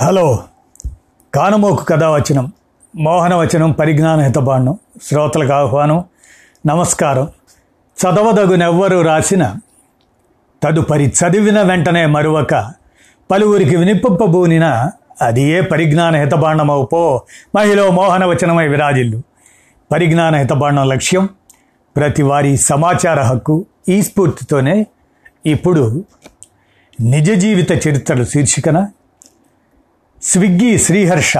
Hello. కానమోకు కథావచనం మోహనవచనం పరిజ్ఞాన హితబాండం శ్రోతలకు ఆహ్వానం నమస్కారం. చదవదగునెవ్వరు రాసిన తదుపరి చదివిన వెంటనే మరువక పలువురికి వినిపింపబూనిన అది ఏ పరిజ్ఞాన హితబాండమవు పో మహిళ మోహనవచనమై విరాజిల్లు. పరిజ్ఞాన హితబాండం లక్ష్యం ప్రతి వారి సమాచార హక్కు ఈ స్ఫూర్తితోనే. ఇప్పుడు నిజ జీవిత చరిత్రలు శీర్షికన స్విగ్గీ శ్రీహర్ష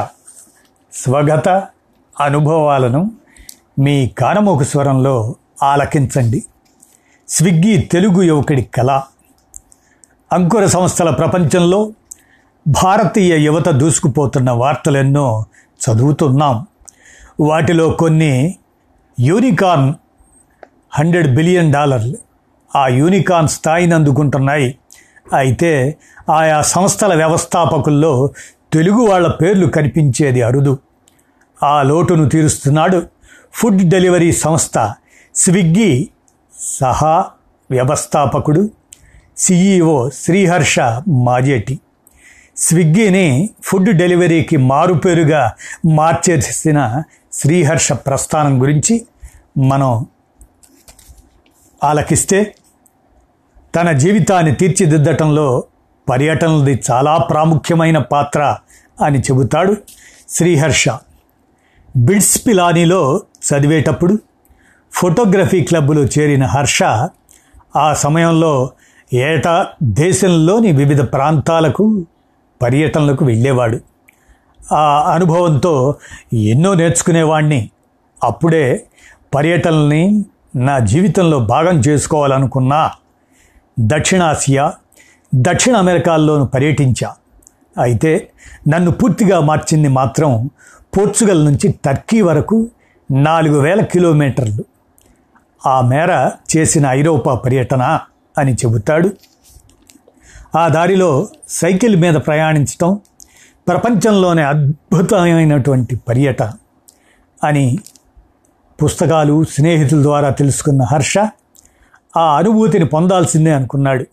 స్వగత అనుభవాలను మీ కానమోకు స్వరంలో ఆలకించండి. స్విగ్గీ తెలుగు యువకుడి కళ. అంకుర సంస్థల ప్రపంచంలో భారతీయ యువత దూసుకుపోతున్న వార్తలెన్నో చదువుతున్నాం. వాటిలో కొన్ని యూనికార్న్ హండ్రెడ్ బిలియన్ డాలర్లు ఆ యూనికార్న్ స్థాయిని అందుకుంటున్నాయి. అయితే ఆయా సంస్థల వ్యవస్థాపకుల్లో తెలుగు వాళ్ళ పేర్లు కనిపించేది అరుదు. ఆ లోటును తీరుస్తున్నాడు ఫుడ్ డెలివరీ సంస్థ స్విగ్గీ సహా వ్యవస్థాపకుడు సిఈఓ శ్రీహర్ష మాజేటి. స్విగ్గీని ఫుడ్ డెలివరీకి మారుపేరుగా మార్చేసిన శ్రీహర్ష ప్రస్థానం గురించి మనం ఆలకిస్తే తన జీవితాన్ని తీర్చిదిద్దటంలో పర్యటనలది చాలా ప్రాముఖ్యమైన పాత్ర అని చెబుతాడు శ్రీహర్ష. బిడ్స్ పిలానీలో చదివేటప్పుడు ఫోటోగ్రఫీ క్లబ్లో చేరిన హర్ష ఆ సమయంలో ఏటా దేశంలోని వివిధ ప్రాంతాలకు పర్యటనలకు వెళ్ళేవాడు. ఆ అనుభవంతో ఎన్నో నేర్చుకునేవాణ్ణి. అప్పుడే పర్యటనల్ని నా జీవితంలో భాగం చేసుకోవాలనుకున్నా దక్షిణాసియా దక్షిణ అమెరికాల్లోనూ పర్యటించా. అయితే నన్ను పూర్తిగా మార్చింది మాత్రం పోర్చుగల్ నుంచి టర్కీ వరకు నాలుగు వేల కిలోమీటర్లు. ఆ మేర చేసిన ఐరోపా పర్యటన అని చెబుతాడు. ఆ దారిలో సైకిల్ మీద ప్రయాణించటం ప్రపంచంలోనే అద్భుతమైనటువంటి పర్యటన అని పుస్తకాలు స్నేహితుల ద్వారా తెలుసుకున్న హర్ష ఆ అనుభూతిని పొందాల్సిందే అనుకున్నాడు.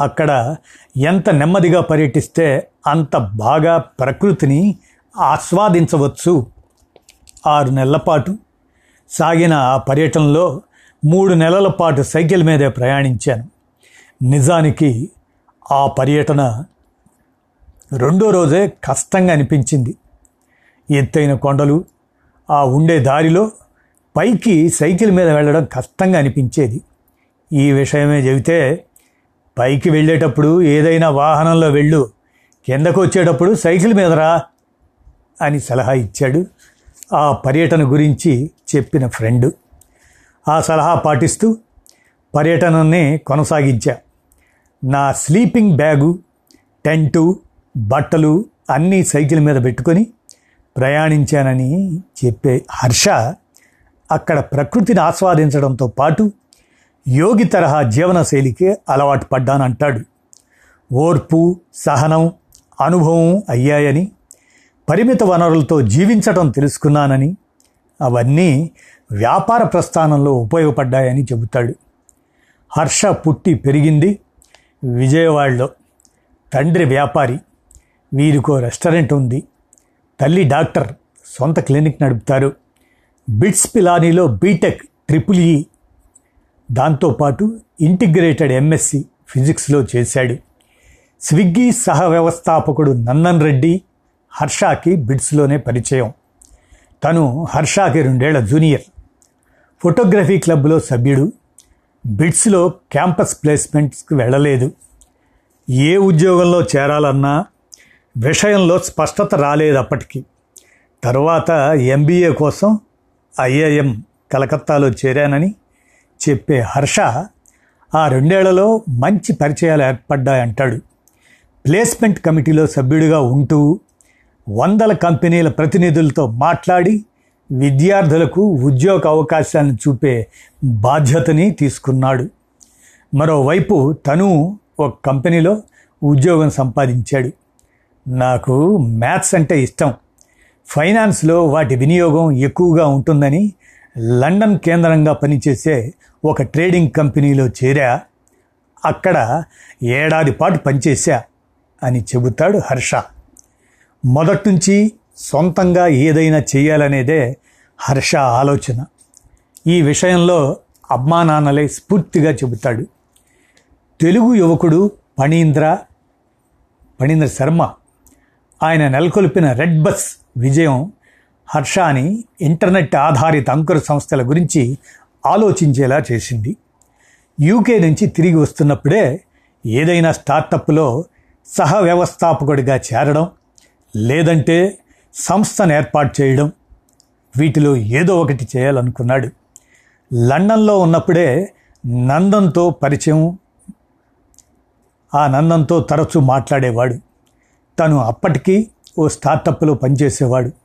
అక్కడ ఎంత నెమ్మదిగా పర్యటిస్తే అంత బాగా ప్రకృతిని ఆస్వాదించవచ్చు. ఆరు నెలల పాటు సాగిన ఆ పర్యటనలో మూడు నెలల పాటు సైకిల్ మీదే ప్రయాణించాను. నిజానికి ఆ పర్యటన రెండో రోజే కష్టంగా అనిపించింది. ఎత్తైన కొండలు ఆ ఉండే దారిలో పైకి సైకిల్ మీద వెళ్ళడం కష్టంగా అనిపించేది. ఈ విషయమే చెబితే పైకి వెళ్ళేటప్పుడు ఏదైనా వాహనంలో వెళ్ళు. కిందకు వచ్చేటప్పుడు సైకిల్ మీద రా అని సలహా ఇచ్చాడు ఆ పర్యటన గురించి చెప్పిన ఫ్రెండు. ఆ సలహా పాటిస్తూ పర్యటనని కొనసాగించా. నా స్లీపింగ్ బ్యాగు టెంటు బట్టలు అన్నీ సైకిల్ మీద పెట్టుకొని ప్రయాణించానని చెప్పే హర్ష అక్కడ ప్రకృతిని ఆస్వాదించడంతో పాటు యోగి తరహా జీవనశైలికి అలవాటు పడ్డానంటాడు. ఓర్పు సహనం అనుభవం అయ్యాయని పరిమిత వనరులతో జీవించటం తెలుసుకున్నానని అవన్నీ వ్యాపార ప్రస్థానంలో ఉపయోగపడ్డాయని చెబుతాడు. హర్ష పుట్టి పెరిగింది విజయవాడలో. తండ్రి వ్యాపారి వీరికో రెస్టారెంట్ ఉంది. తల్లి డాక్టర్ సొంత క్లినిక్ నడుపుతారు. బిట్స్ పిలానీలో బీటెక్ ట్రిపుల్ ఈ దాంతోపాటు ఇంటిగ్రేటెడ్ ఎంఎస్సి ఫిజిక్స్లో చేశాడు. స్విగ్గీ సహ వ్యవస్థాపకుడు నందన్ రెడ్డి హర్షాకి బిడ్స్లోనే పరిచయం. తను హర్షాకి రెండేళ్ళ జూనియర్. ఫోటోగ్రఫీ క్లబ్లో సభ్యుడు. బిడ్స్లో క్యాంపస్ ప్లేస్మెంట్స్కి వెళ్ళలేదు. ఏ ఉద్యోగంలో చేరాలన్నా విషయంలో స్పష్టత రాలేదు అప్పటికి తర్వాత ఎంబీఏ కోసం ఐఏఎం కలకత్తాలో చేరానని చెప్పే హర్ష ఆ రెండేళ్ళలో మంచి పరిచయాలు ఏర్పడ్డాయంటాడు. ప్లేస్మెంట్ కమిటీలో సభ్యుడిగా ఉంటూ వందల కంపెనీల ప్రతినిధులతో మాట్లాడి విద్యార్థులకు ఉద్యోగ అవకాశాలను చూపే బాధ్యతని తీసుకున్నాడు. మరోవైపు తను ఒక కంపెనీలో ఉద్యోగం సంపాదించాడు. నాకు మ్యాథ్స్ అంటే ఇష్టం. ఫైనాన్స్లో వాటి వినియోగం ఎక్కువగా ఉంటుందని లండన్ కేంద్రంగా పనిచేసే ఒక ట్రేడింగ్ కంపెనీలో చేరా అక్కడ ఏడాది పాటు పనిచేశా అని చెబుతాడు హర్ష. మొదట్నుంచి సొంతంగా ఏదైనా చేయాలనేదే హర్ష ఆలోచన. ఈ విషయంలో అమ్మా నాన్నలే స్ఫూర్తిగా చెబుతాడు. తెలుగు యువకుడు పణీంద్ర పణీంద్ర శర్మ ఆయన నెలకొల్పిన రెడ్ బస్ విజయం హర్షాని ఇంటర్నెట్ ఆధారిత అంకుర సంస్థల గురించి ఆలోచించేలా చేసింది. యూకే నుంచి తిరిగి వస్తున్నప్పుడే ఏదైనా స్టార్టప్లో సహ వ్యవస్థాపకుడిగా చేరడం లేదంటే సంస్థను ఏర్పాటు చేయడం వీటిలో ఏదో ఒకటి చేయాలనుకున్నాడు. లండన్లో ఉన్నప్పుడే నందంతో పరిచయం ఆ నందంతో తరచూ మాట్లాడేవాడు. తను అప్పటికీ ఓ స్టార్టప్లో పనిచేసేవాడు.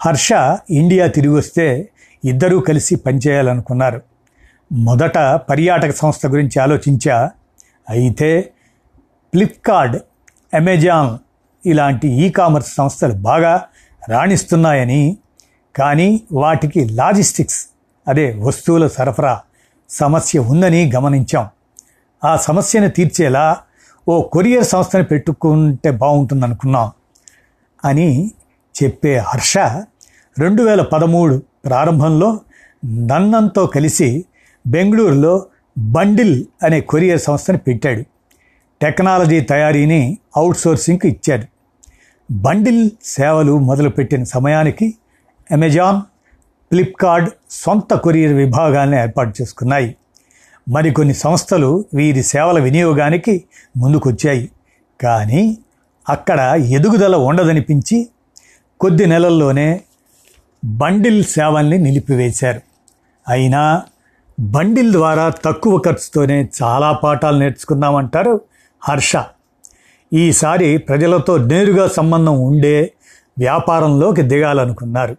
హర్ష ఇండియా తిరిగి వస్తే ఇద్దరూ కలిసి పనిచేయాలనుకున్నారు. మొదట పర్యాటక సంస్థ గురించి ఆలోచించా. అయితే ఫ్లిప్కార్ట్ అమెజాన్ ఇలాంటి ఈ కామర్స్ సంస్థలు బాగా రాణిస్తున్నాయని కానీ వాటికి లాజిస్టిక్స్ అదే వస్తువుల సరఫరా సమస్య ఉందని గమనించాం. ఆ సమస్యను తీర్చేలా ఓ కొరియర్ సంస్థని పెట్టుకుంటే బాగుంటుందనుకున్నాం అని చెప్పే హర్ష రెండు వేల పదమూడు ప్రారంభంలో నన్నంతో కలిసి బెంగళూరులో బండిల్ అనే కొరియర్ సంస్థని పెట్టాడు. టెక్నాలజీ తయారీని అవుట్సోర్సింగ్కి ఇచ్చాడు. బండిల్ సేవలు మొదలుపెట్టిన సమయానికి అమెజాన్ ఫ్లిప్కార్ట్ సొంత కొరియర్ విభాగాన్ని ఏర్పాటు చేసుకున్నాయి. మరికొన్ని సంస్థలు వీరి సేవల వినియోగానికి ముందుకొచ్చాయి. కానీ అక్కడ ఎదుగుదల ఉండదనిపించి కొద్ది నెలల్లోనే బండిల్ సేవల్ని నిలిపివేశారు. అయినా బండిల్ ద్వారా తక్కువ ఖర్చుతోనే చాలా పాఠాలు నేర్చుకున్నామంటారు హర్ష. ఈసారి ప్రజలతో నేరుగా సంబంధం ఉండే వ్యాపారంలోకి దిగాలనుకున్నారు.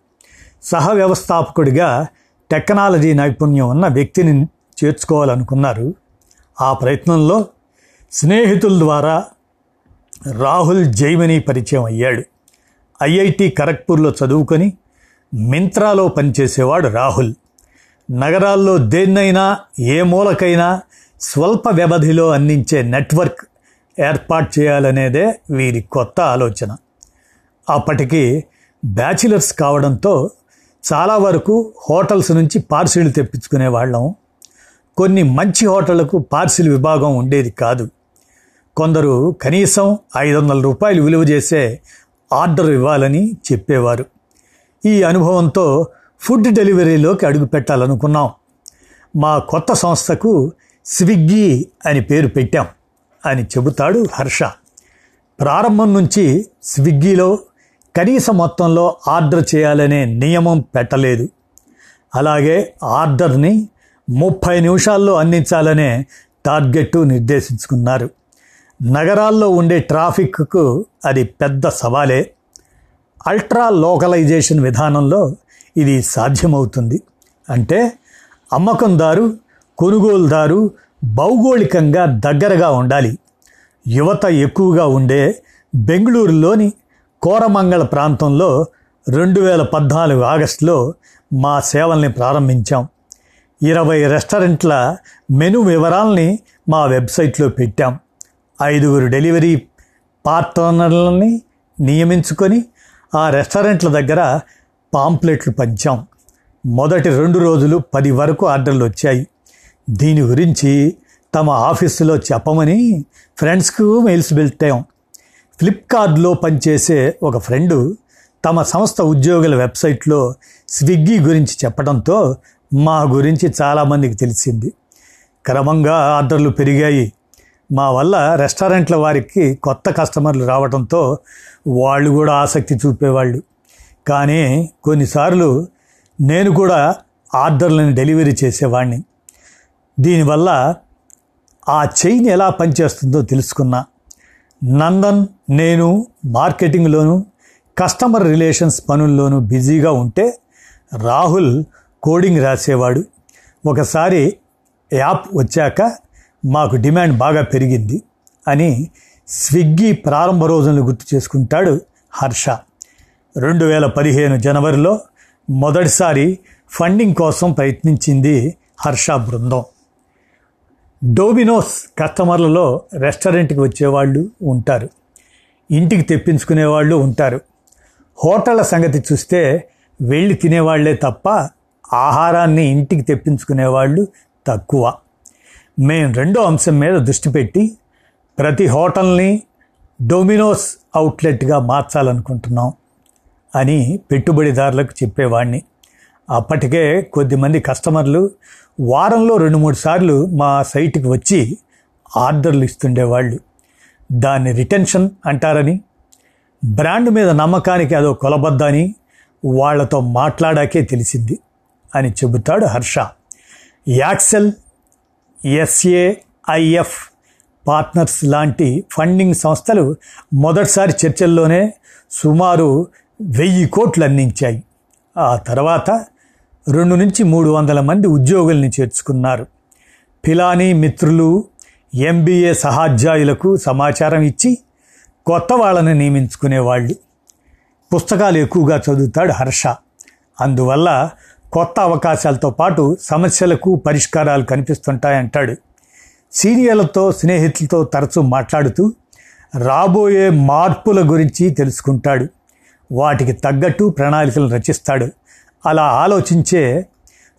సహ వ్యవస్థాపకుడిగా టెక్నాలజీ నైపుణ్యం ఉన్న వ్యక్తిని చేర్చుకోవాలనుకున్నారు. ఆ ప్రయత్నంలో స్నేహితుల ద్వారా రాహుల్ జైమిని పరిచయం అయ్యాడు. ఐఐటి ఖరగ్పూర్లో చదువుకొని మింత్రాలో పనిచేసేవాడు రాహుల్. నగరాల్లో దేన్నైనా ఏ మూలకైనా స్వల్ప వ్యవధిలో అందించే నెట్వర్క్ ఏర్పాటు చేయాలనేదే వీరి కొత్త ఆలోచన. అప్పటికి బ్యాచిలర్స్ కావడంతో చాలా వరకు హోటల్స్ నుంచి పార్సిల్ తెప్పించుకునే వాళ్ళం కొన్ని మంచి హోటళ్ళకు పార్సిల్ విభాగం ఉండేది కాదు. కొందరు కనీసం ఐదు వందల రూపాయలు విలువ చేసే ఆర్డర్ ఇవ్వాలని చెప్పేవారు. ఈ అనుభవంతో ఫుడ్ డెలివరీలోకి అడుగు పెట్టాలనుకున్నాం. మా కొత్త సంస్థకు స్విగ్గీ అని పేరు పెట్టాం అని చెబుతాడు హర్ష. ప్రారంభం నుంచి స్విగ్గీలో కనీస మొత్తంలో ఆర్డర్ చేయాలనే నియమం పెట్టలేదు. అలాగే ఆర్డర్ని ముప్పై నిమిషాల్లో అందించాలనే టార్గెట్ నిర్దేశించుకున్నారు. నగరాల్లో ఉండే ట్రాఫిక్కు అది పెద్ద సవాలే. అల్ట్రా లోకలైజేషన్ విధానంలో ఇది సాధ్యమవుతుంది. అంటే అమ్మకందారు కొనుగోలుదారు భౌగోళికంగా దగ్గరగా ఉండాలి. యువత ఎక్కువగా ఉండే బెంగళూరులోని కోరమంగళ ప్రాంతంలో రెండు వేల పద్నాలుగు ఆగస్టులో మా సేవల్ని ప్రారంభించాం. ఇరవై రెస్టారెంట్ల మెను వివరాల్ని మా వెబ్సైట్లో పెట్టాం. ఐదుగురు డెలివరీ పార్ట్నర్లని నియమించుకొని ఆ రెస్టారెంట్ల దగ్గర పాంప్లెట్లు పంచాం. మొదటి రెండు రోజులు పది వరకు ఆర్డర్లు వచ్చాయి. దీని గురించి తమ ఆఫీసులో చెప్పమని ఫ్రెండ్స్కు మెయిల్స్ పెట్టాం ఫ్లిప్కార్ట్లో పనిచేసే ఒక ఫ్రెండు తమ సంస్థ ఉద్యోగుల వెబ్సైట్లో స్విగ్గీ గురించి చెప్పడంతో మా గురించి చాలామందికి తెలిసింది. క్రమంగా ఆర్డర్లు పెరిగాయి. మా వల్ల రెస్టారెంట్ల వారికి కొత్త కస్టమర్లు రావడంతో వాళ్ళు కూడా ఆసక్తి చూపేవాళ్ళు. కానీ కొన్నిసార్లు నేను కూడా ఆర్డర్లను డెలివరీ చేసేవాడిని దీనివల్ల ఆ చైన్ ఎలా పనిచేస్తుందో తెలుసుకున్నా. నందన్ నేను మార్కెటింగ్లోనూ కస్టమర్ రిలేషన్స్ పనుల్లోనూ బిజీగా ఉంటే రాహుల్ కోడింగ్ రాసేవాడు. ఒకసారి యాప్ వచ్చాక మాకు డిమాండ్ బాగా పెరిగింది అని స్విగ్గీ ప్రారంభ రోజులను గుర్తు చేసుకుంటాడు హర్ష. రెండు వేల పదిహేను జనవరిలో మొదటిసారి ఫండింగ్ కోసం ప్రయత్నించింది హర్ష బృందం. డోమినోస్ కస్టమర్లలో రెస్టారెంట్కి వచ్చేవాళ్ళు ఉంటారు. ఇంటికి తెప్పించుకునే వాళ్ళు ఉంటారు. హోటళ్ళ సంగతి చూస్తే వెళ్ళి తినేవాళ్ళే తప్ప ఆహారాన్ని ఇంటికి తెప్పించుకునేవాళ్ళు తక్కువ. మేము రెండో అంశం మీద దృష్టి పెట్టి ప్రతి హోటల్ని డొమినోస్ అవుట్లెట్గా మార్చాలనుకుంటున్నాం అని పెట్టుబడిదారులకు చెప్పేవాడిని అప్పటికే కొద్దిమంది కస్టమర్లు వారంలో రెండు మూడు సార్లు మా సైట్కి వచ్చి ఆర్డర్లు ఇస్తుండేవాళ్ళు. దాన్ని రిటెన్షన్ అంటారని బ్రాండ్ మీద నమ్మకానికి అదో కొలబద్దని వాళ్ళతో మాట్లాడాకే తెలిసింది అని చెబుతాడు హర్ష. యాక్సెల్ ఎస్ఏఐఎఫ్ పార్ట్నర్స్ లాంటి ఫండింగ్ సంస్థలు మొదటిసారి చర్చల్లోనే సుమారు వెయ్యి కోట్లు అందించాయి. ఆ తర్వాత రెండు నుంచి మూడు వందల మంది ఉద్యోగుల్ని చేర్చుకున్నారు. పిలానీ మిత్రులు ఎంబీఏ సహాధ్యాయులకు సమాచారం ఇచ్చి కొత్త వాళ్ళని నియమించుకునేవాళ్ళు. పుస్తకాలు ఎక్కువగా చదువుతాడు హర్ష. అందువల్ల కొత్త అవకాశాలతో పాటు సమస్యలకు పరిష్కారాలు కనిపిస్తుంటాయంటాడు. సీనియర్లతో స్నేహితులతో తరచూ మాట్లాడుతూ రాబోయే మార్పుల గురించి తెలుసుకుంటాడు. వాటికి తగ్గట్టు ప్రణాళికలు రచిస్తాడు. అలా ఆలోచించే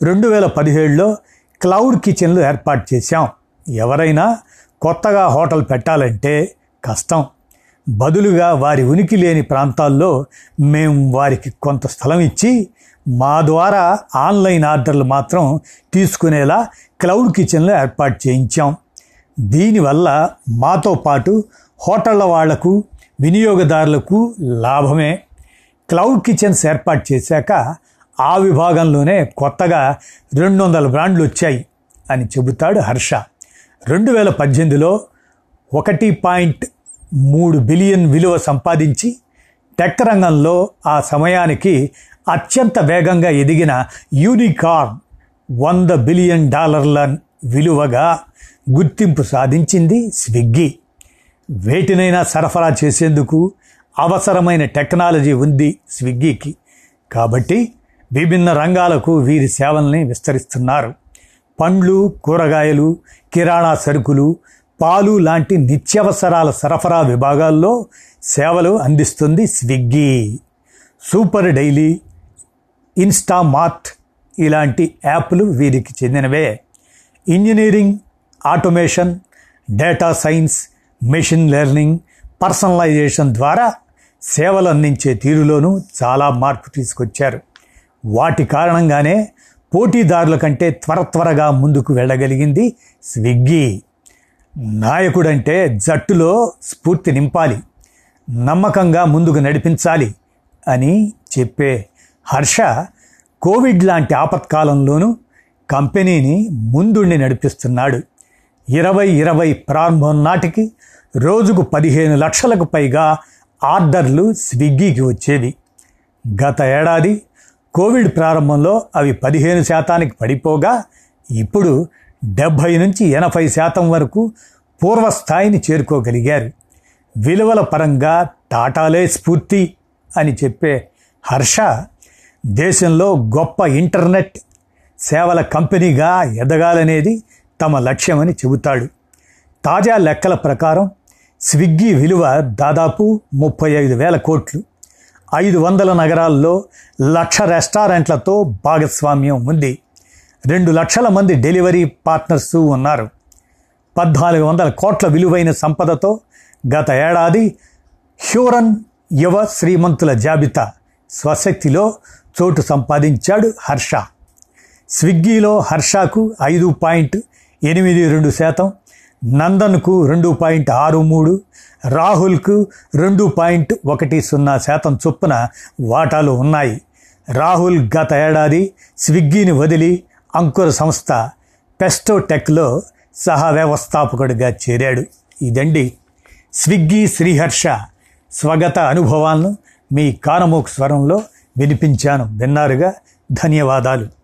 రెండు వేల పదిహేడులో క్లౌడ్ కిచెన్లు ఏర్పాటు చేశాం. ఎవరైనా కొత్తగా హోటల్ పెట్టాలంటే కష్టం. బదులుగా వారి ఉనికి లేని ప్రాంతాల్లో మేము వారికి కొంత స్థలం ఇచ్చి మా ద్వారా ఆన్లైన్ ఆర్డర్లు మాత్రం తీసుకునేలా క్లౌడ్ కిచెన్లు ఏర్పాటు చేయించాం. దీనివల్ల మాతో పాటు హోటళ్ళ వాళ్ళకు వినియోగదారులకు లాభమే. క్లౌడ్ కిచెన్స్ ఏర్పాటు చేశాక ఆ విభాగంలోనే కొత్తగా రెండు వందల బ్రాండ్లు వచ్చాయి అని చెబుతాడు హర్ష. రెండు వేల పద్దెనిమిదిలో ఒకటి పాయింట్ మూడు బిలియన్ విలువ సంపాదించి టెక్ రంగంలో ఆ సమయానికి అత్యంత వేగంగా ఎదిగిన యూనికార్న్ వంద బిలియన్ డాలర్ల విలువగా గుర్తింపు సాధించింది స్విగ్గీ. వేటినైనా సరఫరా చేసేందుకు అవసరమైన టెక్నాలజీ ఉంది స్విగ్గీకి. కాబట్టి విభిన్న రంగాలకు వీరి సేవల్ని విస్తరిస్తున్నారు. పండ్లు కూరగాయలు కిరాణా సరుకులు పాలు లాంటి నిత్యావసరాల సరఫరా విభాగాల్లో సేవలు అందిస్తుంది స్విగ్గీ. సూపర్ డైలీ ఇన్స్టామార్ట్ ఇలాంటి యాప్లు వీరికి చెందినవే. Engineering automation data science machine learning personalisation ద్వారా సేవలు అందించే తీరులోనూ చాలా మార్పు తీసుకొచ్చారు. వాటి కారణంగానే పోటీదారుల కంటే త్వర త్వరగా ముందుకు వెళ్ళగలిగింది స్విగ్గీ. నాయకుడంటే జట్టులో స్ఫూర్తి నింపాలి. నమ్మకంగా ముందుకు నడిపించాలి అని చెప్పే హర్ష కోవిడ్ లాంటి ఆపత్కాలంలోనూ కంపెనీని ముందుండి నడిపిస్తున్నాడు. ఇరవై ఇరవై ప్రారంభం నాటికి రోజుకు పదిహేను లక్షలకు పైగా ఆర్డర్లు స్విగ్గీకి వచ్చేవి. గత ఏడాది కోవిడ్ ప్రారంభంలో అవి పదిహేను శాతానికి పడిపోగా ఇప్పుడు డెబ్భై నుంచి ఎనభై శాతం వరకు పూర్వస్థాయిని చేరుకోగలిగారు. విలువల పరంగా టాటాలే స్ఫూర్తి అని చెప్పే హర్ష దేశంలో గొప్ప ఇంటర్నెట్ సేవల కంపెనీగా ఎదగాలనేది తమ లక్ష్యమని చెబుతాడు. తాజా లెక్కల ప్రకారం స్విగ్గీ విలువ దాదాపు ముప్పై ఐదు వేల కోట్లు. ఐదు వందల నగరాల్లో లక్ష రెస్టారెంట్లతో భాగస్వామ్యం ఉంది. రెండు లక్షల మంది డెలివరీ పార్ట్నర్స్ ఉన్నారు. పద్నాలుగు వందల కోట్ల విలువైన సంపదతో గత ఏడాది హ్యూరన్ యువ శ్రీమంతుల జాబితా స్వశక్తిలో చోటు సంపాదించాడు హర్ష. స్విగ్గీలో హర్షకు ఐదు పాయింట్ ఎనిమిది రెండు శాతం నందన్కు రెండు పాయింట్ ఆరు మూడు రాహుల్కు రెండు పాయింట్ ఒకటి సున్నా శాతం చొప్పున వాటాలు ఉన్నాయి. రాహుల్ గత ఏడాది స్విగ్గీని వదిలి అంకుర సంస్థ పెస్టోటెక్లో సహ వ్యవస్థాపకుడిగా చేరాడు. ఇదండి స్విగ్గీ శ్రీహర్ష స్వగత అనుభవాలను మీ కానమోక్ స్వరంలో వినిపించాను. విన్నారుగా? ధన్యవాదాలు.